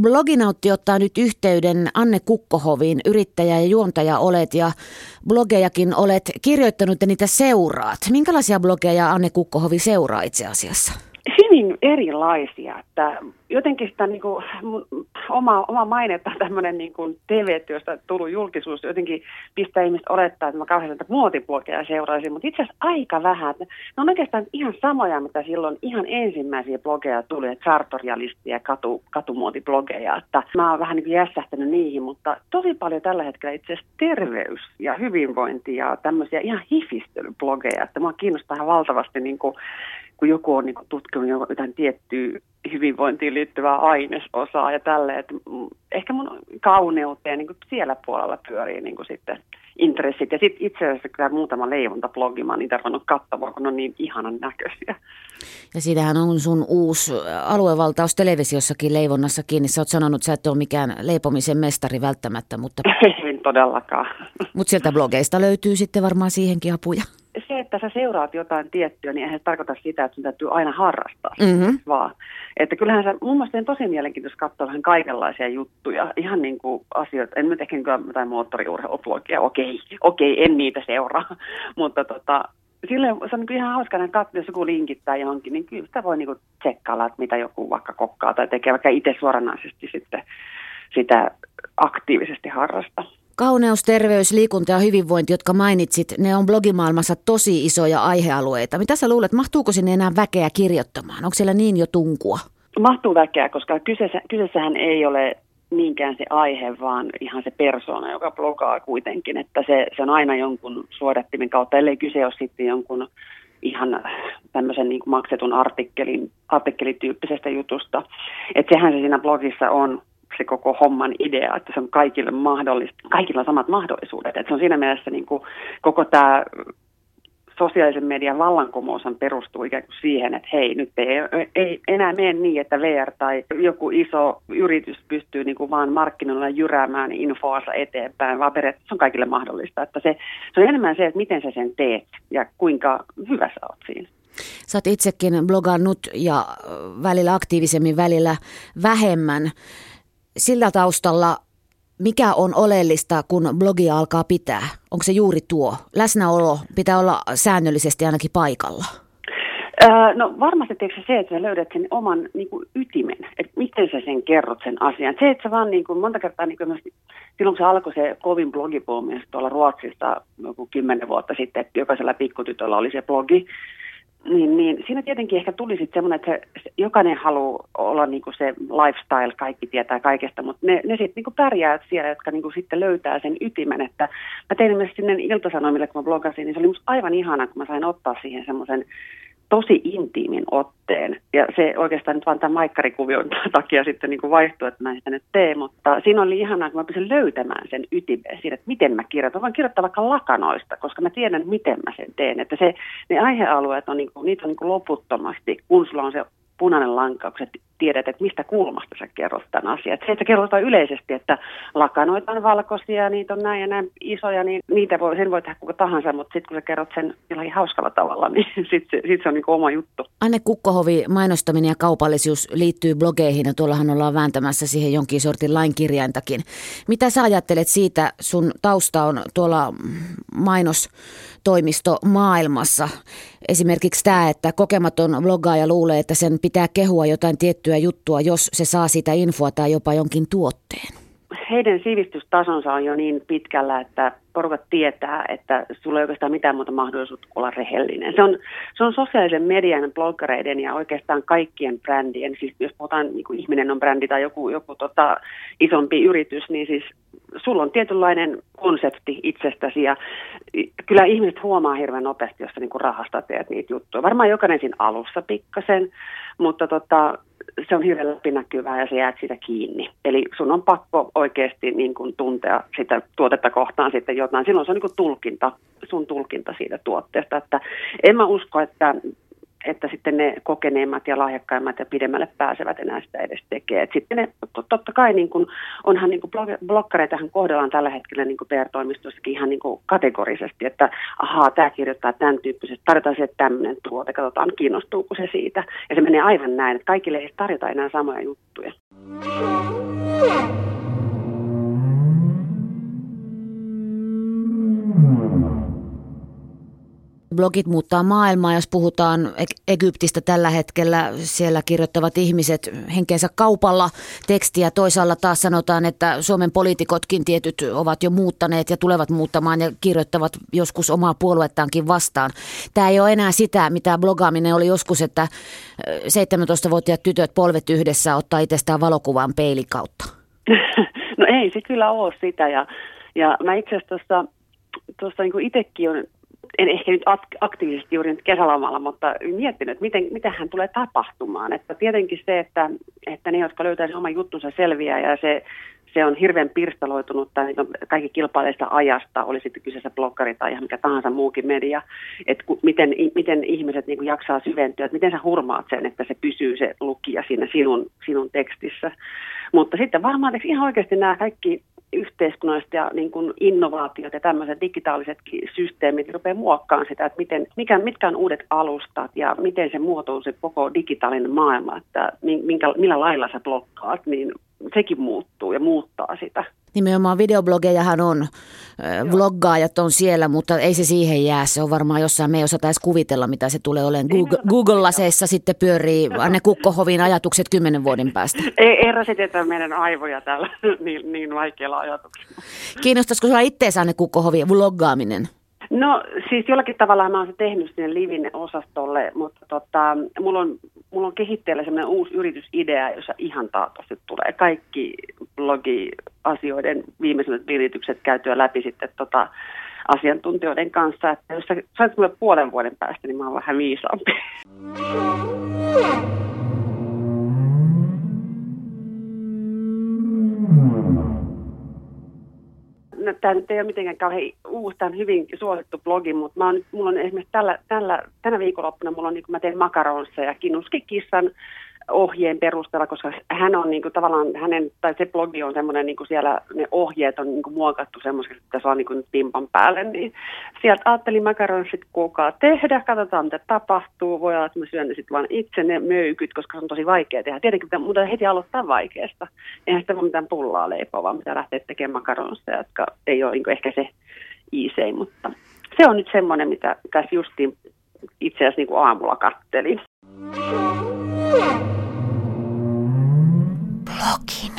Bloginautti ottaa nyt yhteyden Anne Kukkohoviin, yrittäjä ja juontaja olet ja blogejakin olet kirjoittanut ja niitä seuraat. Minkälaisia blogeja Anne Kukkohovi seuraa itse asiassa? Hyvin erilaisia, että jotenkin sitä niin kuin, oma, oma mainetta tämmöinen niin kuin TV-työstä tullut julkisuus jotenkin pistää ihmiset olettaa, että mä kauhean muotiblogeja seuraisin, mutta itse asiassa aika vähän. Ne on oikeastaan ihan samoja, mitä silloin ihan ensimmäisiä blogeja tuli, että sartorialistia ja katu, katumuotiblogeja, että mä oon vähän niin jässähtänyt niihin, mutta tosi paljon tällä hetkellä itse asiassa terveys ja hyvinvointi ja tämmöisiä ihan hifistelyblogeja, että mua kiinnostaa valtavasti niin kuin kun joku on niin kuin, tutkinut jotain tiettyä hyvinvointiin liittyvää ainesosaa ja tälle, että ehkä mun kauneuteen niin kuin siellä puolella pyörii niin kuin sitten intressit. Ja sitten itse asiassa kyllä muutama leivontablogi, mä oon niitä ruvennut katsomaan, kun ne on niin ihanan näköisiä. Ja siinähän on sun uusi aluevaltaus televisiossakin leivonnassakin, niin sä oot sanonut, että sä et ole mikään leipomisen mestari välttämättä, mutta... Ei todellakaan. Mutta sieltä blogeista löytyy sitten varmaan siihenkin apuja että sä seuraat jotain tiettyä, niin eihän se tarkoita sitä, että sun täytyy aina harrastaa mm-hmm. vaan. Että kyllähän se mun mielestä on tosi mielenkiintoista katsoa vähän kaikenlaisia juttuja, ihan niin kuin asioita, en nyt ehkä jotain moottoriurheilublogia, okei, okei, en niitä seuraa, mutta tota, silleen se on niin ihan hauska näin katsoa, jos joku linkittää johonkin, niin kyllä sitä voi niin tsekkailla, että mitä joku vaikka kokkaa tai tekee, vaikka itse suoranaisesti sitten sitä aktiivisesti harrastaa. Kauneus, terveys, liikunta ja hyvinvointi, jotka mainitsit, ne on blogimaailmassa tosi isoja aihealueita. Mitä sä luulet, mahtuuko sinne enää väkeä kirjoittamaan? Onko siellä niin jo tunkua? Mahtuu väkeä, koska kyseessä, kyseessähän ei ole niinkään se aihe, vaan ihan se persona, joka blogaa kuitenkin. Että se, se on aina jonkun suodattimen kautta, ellei kyse ole sitten jonkun ihan tämmöisen niin kuin maksetun artikkelin, artikkelityyppisestä jutusta. Että sehän se siinä blogissa on, se koko homman idea, että se on kaikille mahdollista, kaikilla samat mahdollisuudet. Että se on siinä mielessä niin kuin koko tämä sosiaalisen median vallankumous perustuu ikään kuin siihen, että hei, nyt ei, ei enää mene niin, että VR tai joku iso yritys pystyy niin kuin vaan markkinoilla jyräämään infoansa eteenpäin, vaan periaatteessa se on kaikille mahdollista. Että se, se on enemmän se, että miten sä sen teet ja kuinka hyvä sä oot siinä. Sä oot itsekin blogannut ja välillä aktiivisemmin, välillä vähemmän sillä taustalla, mikä on oleellista, kun blogia alkaa pitää? Onko se juuri tuo? Läsnäolo pitää olla säännöllisesti ainakin paikalla. no varmasti tietysti se, että sä löydät sen oman niin kuin, ytimen, että miten sä sen kerrot sen asian. Se, että sä vaan niin kuin, monta kertaa, niin kuin, silloin kun se alkoi se kovin blogipuumi tuolla Ruotsista joku kymmenen vuotta sitten, että jokaisella pikkutytöllä oli se blogi, niin, niin siinä tietenkin ehkä tuli sitten semmoinen, että se, jokainen haluaa olla niinku se lifestyle, kaikki tietää kaikesta, mutta ne, ne sitten niinku pärjää siellä, jotka niinku sitten löytää sen ytimen. Että mä tein myös sinne iltasanomille, kun mä blogasin, niin se oli musta aivan ihana, kun mä sain ottaa siihen semmoisen tosi intiimin otteen. Ja se oikeastaan nyt vaan tämän maikkarikuvion takia sitten niin kuin vaihtui, että mä sitä nyt teen. Mutta siinä oli ihanaa, kun mä pystyn löytämään sen ytimeen siinä, että miten mä kirjoitan. Voin kirjoittaa vaikka lakanoista, koska mä tiedän, miten mä sen teen. Että se, ne aihealueet on, niin kuin, niitä on niin kuin loputtomasti, kun sulla on se punainen lanka, kun sä tiedät, että mistä kulmasta sä kerrot tämän asian. Et se, että kerrotaan yleisesti, että lakanoita on valkoisia, niitä on näin ja näin isoja, niin niitä voi, sen voi tehdä kuka tahansa, mutta sitten kun sä kerrot sen jollakin hauskalla tavalla, niin sitten sit se on niin oma juttu. Anne Kukkohovi, mainostaminen ja kaupallisuus liittyy blogeihin ja tuollahan ollaan vääntämässä siihen jonkin sortin lainkirjaintakin. Mitä sä ajattelet siitä, sun tausta on tuolla mainostoimisto maailmassa? Esimerkiksi tämä, että kokematon bloggaaja luulee, että sen pitää kehua jotain tiettyä juttua, jos se saa sitä infoa tai jopa jonkin tuotteen. Heidän sivistystasonsa on jo niin pitkällä, että porukat tietää, että sulla ei oikeastaan mitään muuta mahdollisuutta olla rehellinen. Se on, se on sosiaalisen median, bloggereiden ja oikeastaan kaikkien brändien, siis jos puhutaan niin kuin ihminen on brändi tai joku, joku tota, isompi yritys, niin siis sulla on tietynlainen konsepti itsestäsi ja kyllä ihmiset huomaa hirveän nopeasti, jos sä niin rahasta teet niitä juttuja. Varmaan jokainen siinä alussa pikkasen, mutta tota, se on hirveän läpinäkyvää ja se jäät siitä kiinni. Eli sun on pakko oikeasti niin kuin tuntea sitä tuotetta kohtaan sitten jotain. Silloin se on niin kuin tulkinta, sun tulkinta siitä tuotteesta. Että en mä usko, että että sitten ne kokeneemmat ja lahjakkaimmat ja pidemmälle pääsevät enää sitä edes tekee. Et sitten ne, totta kai niin kun, onhan niin kun blokkareitahan kohdellaan tällä hetkellä niin PR-toimistossakin ihan niin kategorisesti, että ahaa, tämä kirjoittaa tämän tyyppisesti, tarjotaan se tämmöinen tuote, katsotaan kiinnostuuko se siitä. Ja se menee aivan näin, että kaikille ei tarjota enää samoja juttuja. Blogit muuttaa maailmaa, jos puhutaan Egyptistä tällä hetkellä. Siellä kirjoittavat ihmiset henkensä kaupalla tekstiä. Toisaalla taas sanotaan, että Suomen poliitikotkin tietyt ovat jo muuttaneet ja tulevat muuttamaan ja kirjoittavat joskus omaa puoluettaankin vastaan. Tämä ei ole enää sitä, mitä blogaaminen oli joskus, että 17-vuotiaat tytöt polvet yhdessä ottaa itsestään valokuvan peilin kautta. No ei se kyllä ole sitä ja, ja mä itse asiassa tuossa niin itsekin on en ehkä nyt aktiivisesti juuri nyt kesälomalla, mutta miettinyt, että miten, mitä hän tulee tapahtumaan. Että tietenkin se, että, että ne, jotka löytäisivät oman juttunsa selviää ja se, se on hirveän pirstaloitunut, tai kaikki kilpaileista ajasta, oli sitten kyseessä blokkari tai ihan mikä tahansa muukin media, että miten, miten ihmiset niin jaksaa syventyä, että miten sä hurmaat sen, että se pysyy se lukija siinä sinun, sinun tekstissä. Mutta sitten varmaan ihan oikeasti nämä kaikki yhteiskunnalliset ja niin kuin innovaatiot ja tämmöiset digitaalisetkin systeemit rupeaa muokkaamaan sitä, että miten, mikä, mitkä on uudet alustat ja miten se muotouu se koko digitaalinen maailma, että minkä, millä lailla sä blokkaat, niin sekin muuttuu ja muuttaa sitä. Nimenomaan videoblogejahan on, Joo. vloggaajat on siellä, mutta ei se siihen jää. Se on varmaan jossain, me ei osata edes kuvitella, mitä se tulee olemaan. Google, Google-laseissa sitten pyörii ne Kukkohovin ajatukset kymmenen vuoden päästä. Ei, ei rasiteta meidän aivoja täällä niin, niin vaikealla ajatuksella. Kiinnostaisiko sinua itseensä ne Kukkohovin vloggaaminen? No siis jollakin tavalla mä oon se tehnyt sinne Livin osastolle, mutta tota, mulla, on, mulla on kehitteellä semmoinen uusi yritysidea, jossa ihan taatusti tulee kaikki blogiasioiden viimeisimmät viritykset käytyä läpi sitten tota, asiantuntijoiden kanssa. Että jos sä sait mulle puolen vuoden päästä, niin mä oon vähän viisaampi. Tämä nyt ei ole mitenkään kauhean uusi, tämä on hyvin suosittu blogi, mutta mä oon, mulla on esimerkiksi tällä, tällä, tänä viikonloppuna, mulla on, niin mä teen makaronsa ja kinuskikissan ohjeen perusteella, koska hän on niin kuin, tavallaan, hänen, tai se blogi on semmoinen, niin kuin siellä ne ohjeet on niin kuin, muokattu semmoiseksi, että on niin kuin, pimpan päälle, niin sieltä ajattelin makaronsit kukaan tehdä, katsotaan mitä tapahtuu, voi olla, että mä syön ne sitten vaan itse ne möykyt, koska se on tosi vaikea tehdä. Tietenkin mutta heti aloittaa vaikeasta. Eihän sitä voi mitään pullaa leipoa, vaan pitää lähteä tekemään makaronseja, jotka ei ole niin kuin, ehkä se iisein, mutta se on nyt semmoinen, mitä tässä justiin itse asiassa niin kuin aamulla kattelin. Okay.